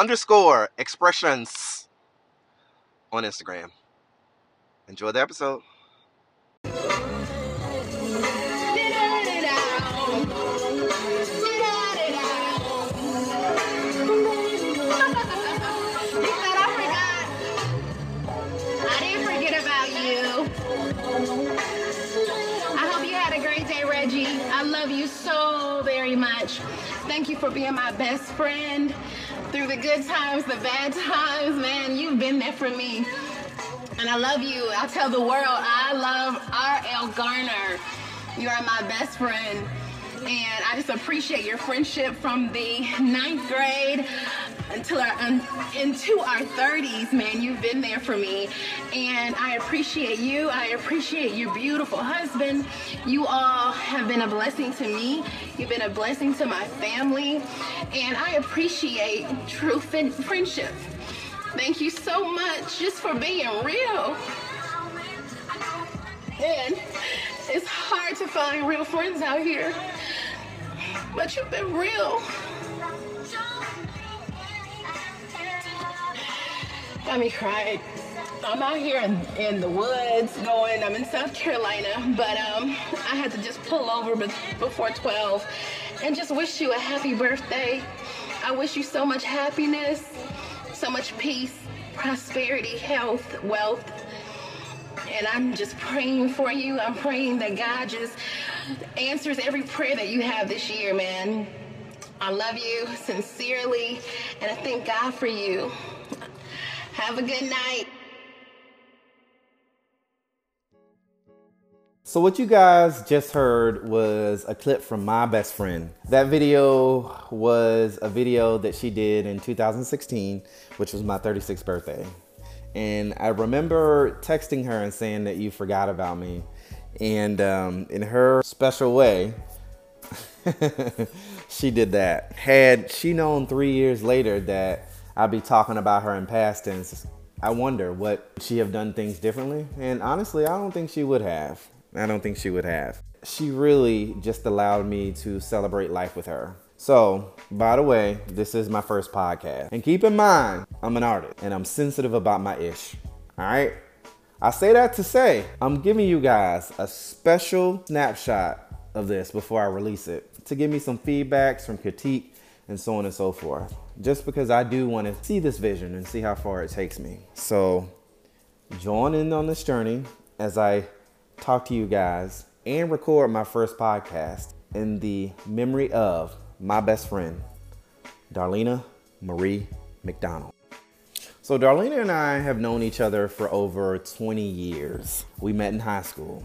underscore expressions on Instagram. Enjoy the episode. I didn't forget about you. I hope you had a great day, Reggie. I love you so very much. Thank you for being my best friend through the good times, the bad times, man. You've been there for me. And I love you. I'll tell the world I love R.L. Garner. You are my best friend. And I just appreciate your friendship from the ninth grade until our um, into our 30s, man. You've been there for me, and I appreciate you. I appreciate your beautiful husband. You all have been a blessing to me. You've been a blessing to my family, and I appreciate true friendship. Thank you so much just for being real. And it's hard to find real friends out here. But you've been real. Got me crying. I'm out here in, in, the woods going, I'm in South Carolina, but um, I had to just pull over before 12 and just wish you a happy birthday. I wish you so much happiness, so much peace, prosperity, health, wealth. And I'm just praying for you. I'm praying that God just answers every prayer that you have this year, man. I love you sincerely, and I thank God for you. Have a good night. So, what you guys just heard was a clip from my best friend. That video was a video that she did in 2016, which was my 36th birthday. And I remember texting her and saying that you forgot about me. And um, in her special way, she did that. Had she known three years later that I'd be talking about her in past tense, I wonder what she have done things differently. And honestly, I don't think she would have. I don't think she would have. She really just allowed me to celebrate life with her. So, by the way, this is my first podcast. And keep in mind, I'm an artist and I'm sensitive about my ish. All right? I say that to say, I'm giving you guys a special snapshot of this before I release it to give me some feedback, some critique, and so on and so forth. Just because I do want to see this vision and see how far it takes me. So, join in on this journey as I talk to you guys and record my first podcast in the memory of my best friend, Darlena Marie McDonald. So, Darlena and I have known each other for over 20 years. We met in high school.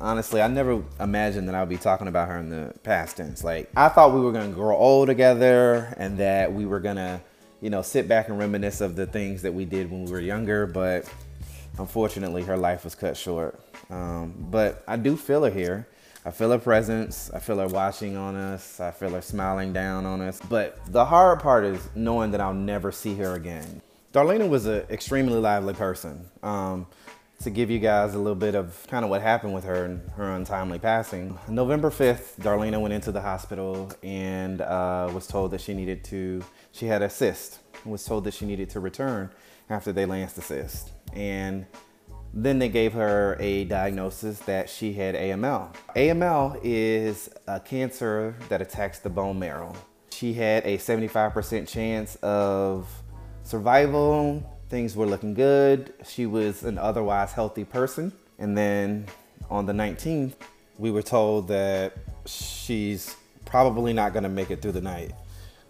Honestly, I never imagined that I would be talking about her in the past tense. Like, I thought we were gonna grow old together and that we were gonna, you know, sit back and reminisce of the things that we did when we were younger, but unfortunately, her life was cut short. Um, but I do feel her here. I feel her presence. I feel her watching on us. I feel her smiling down on us. But the hard part is knowing that I'll never see her again. Darlena was an extremely lively person. Um, to give you guys a little bit of kind of what happened with her and her untimely passing. November 5th, Darlena went into the hospital and uh, was told that she needed to, she had a cyst, was told that she needed to return after they lanced the cyst. And then they gave her a diagnosis that she had AML. AML is a cancer that attacks the bone marrow. She had a 75% chance of survival. Things were looking good. She was an otherwise healthy person. And then on the 19th, we were told that she's probably not gonna make it through the night.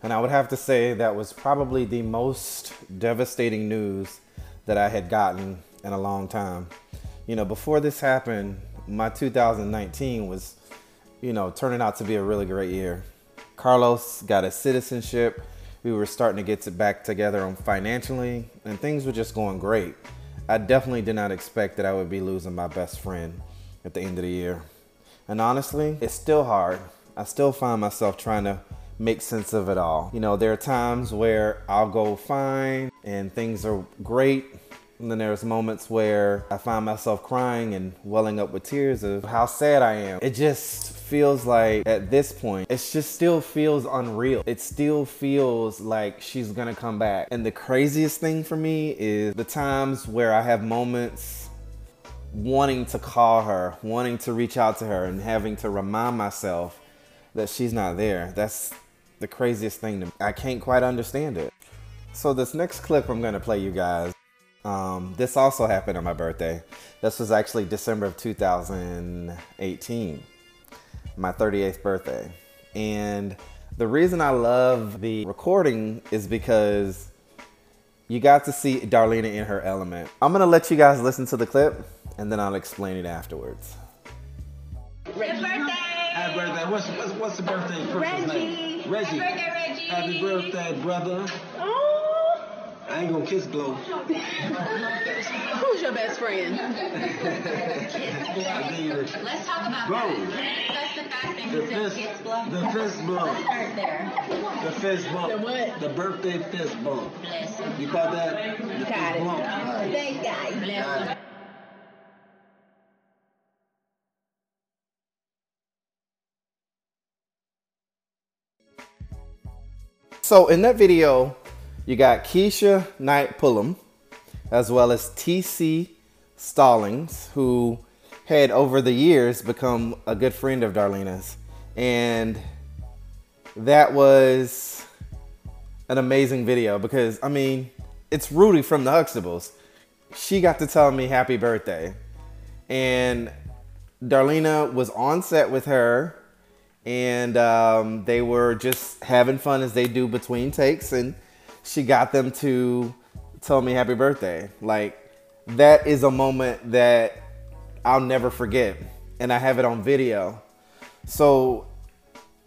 And I would have to say that was probably the most devastating news that I had gotten in a long time. You know, before this happened, my 2019 was, you know, turning out to be a really great year. Carlos got a citizenship. We were starting to get back together on financially, and things were just going great. I definitely did not expect that I would be losing my best friend at the end of the year. And honestly, it's still hard. I still find myself trying to make sense of it all. You know, there are times where I'll go fine and things are great, and then there's moments where I find myself crying and welling up with tears of how sad I am. It just feels like at this point, it just still feels unreal. It still feels like she's gonna come back. And the craziest thing for me is the times where I have moments wanting to call her, wanting to reach out to her, and having to remind myself that she's not there. That's the craziest thing to me. I can't quite understand it. So this next clip I'm gonna play you guys um, this also happened on my birthday. This was actually December of 2018, my 38th birthday. And the reason I love the recording is because you got to see Darlena in her element. I'm gonna let you guys listen to the clip and then I'll explain it afterwards. Happy birthday! Happy birthday. What's, what's, what's the birthday person's Reggie. name? Reggie. Happy birthday, Reggie. Happy birthday, brother. Oh. I ain't gonna kiss blow. Who's your best friend? I give you the, Let's talk about Bro. that. That's the fact that the fist, kiss blow. the fist blow, Start there. the fist bump, The what? the birthday fist bump. Bless him. You caught that? The Got fist it. bump. All right. Thanks, guys. Bless him. So in that video, you got Keshia Knight Pulliam, as well as TC Stallings, who had over the years become a good friend of Darlena's. And that was an amazing video because, I mean, it's Rudy from the Huxtables. She got to tell me happy birthday. And Darlena was on set with her and um, they were just having fun as they do between takes and she got them to tell me happy birthday. Like that is a moment that i'll never forget and i have it on video. So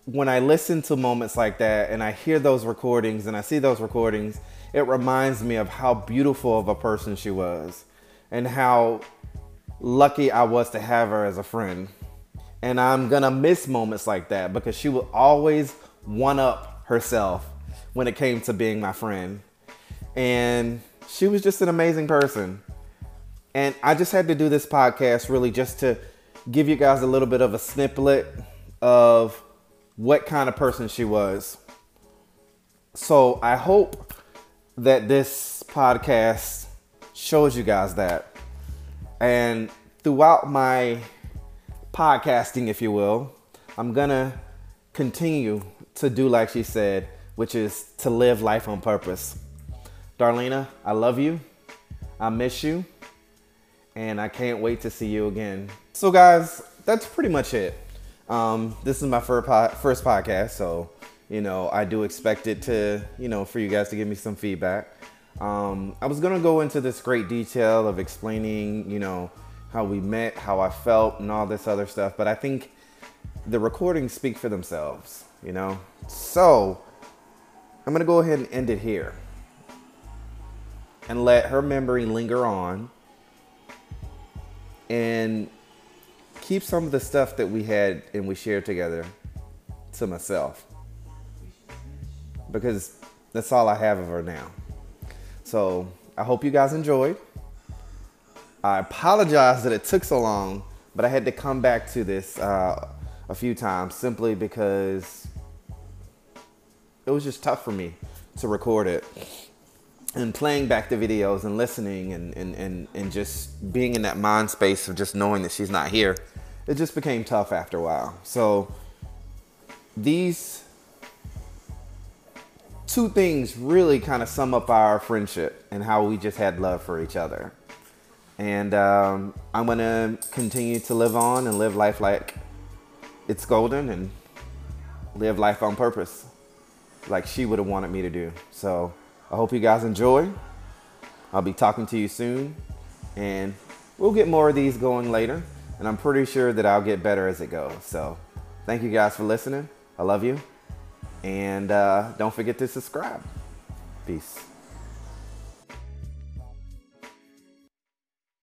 when i listen to moments like that and i hear those recordings and i see those recordings it reminds me of how beautiful of a person she was and how lucky i was to have her as a friend. And I'm gonna miss moments like that because she would always one up herself when it came to being my friend. And she was just an amazing person. And I just had to do this podcast really just to give you guys a little bit of a snippet of what kind of person she was. So I hope that this podcast shows you guys that. And throughout my podcasting, if you will, I'm gonna continue to do like she said, which is to live life on purpose. Darlena, I love you. I miss you. And I can't wait to see you again. So, guys, that's pretty much it. Um, this is my first, first podcast, so you know I do expect it to, you know, for you guys to give me some feedback. Um, I was gonna go into this great detail of explaining, you know, how we met, how I felt, and all this other stuff. But I think the recordings speak for themselves, you know? So I'm gonna go ahead and end it here and let her memory linger on and keep some of the stuff that we had and we shared together to myself because that's all I have of her now. So I hope you guys enjoyed. I apologize that it took so long, but I had to come back to this uh, a few times simply because it was just tough for me to record it. And playing back the videos and listening and, and, and, and just being in that mind space of just knowing that she's not here, it just became tough after a while. So these two things really kind of sum up our friendship and how we just had love for each other. And um, I'm going to continue to live on and live life like it's golden and live life on purpose like she would have wanted me to do. So I hope you guys enjoy. I'll be talking to you soon. And we'll get more of these going later. And I'm pretty sure that I'll get better as it goes. So thank you guys for listening. I love you. And uh, don't forget to subscribe. Peace.